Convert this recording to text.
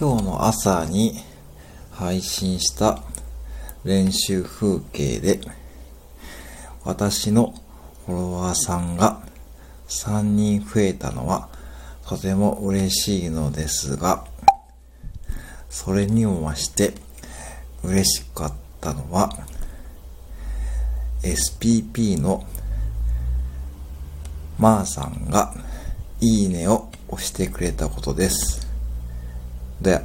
今日の朝に配信した練習風景で、私のフォロワーさんが3人増えたのはとても嬉しいのですが、それにも増して嬉しかったのは、SPP のまーさんがいいねを押してくれたことです。で、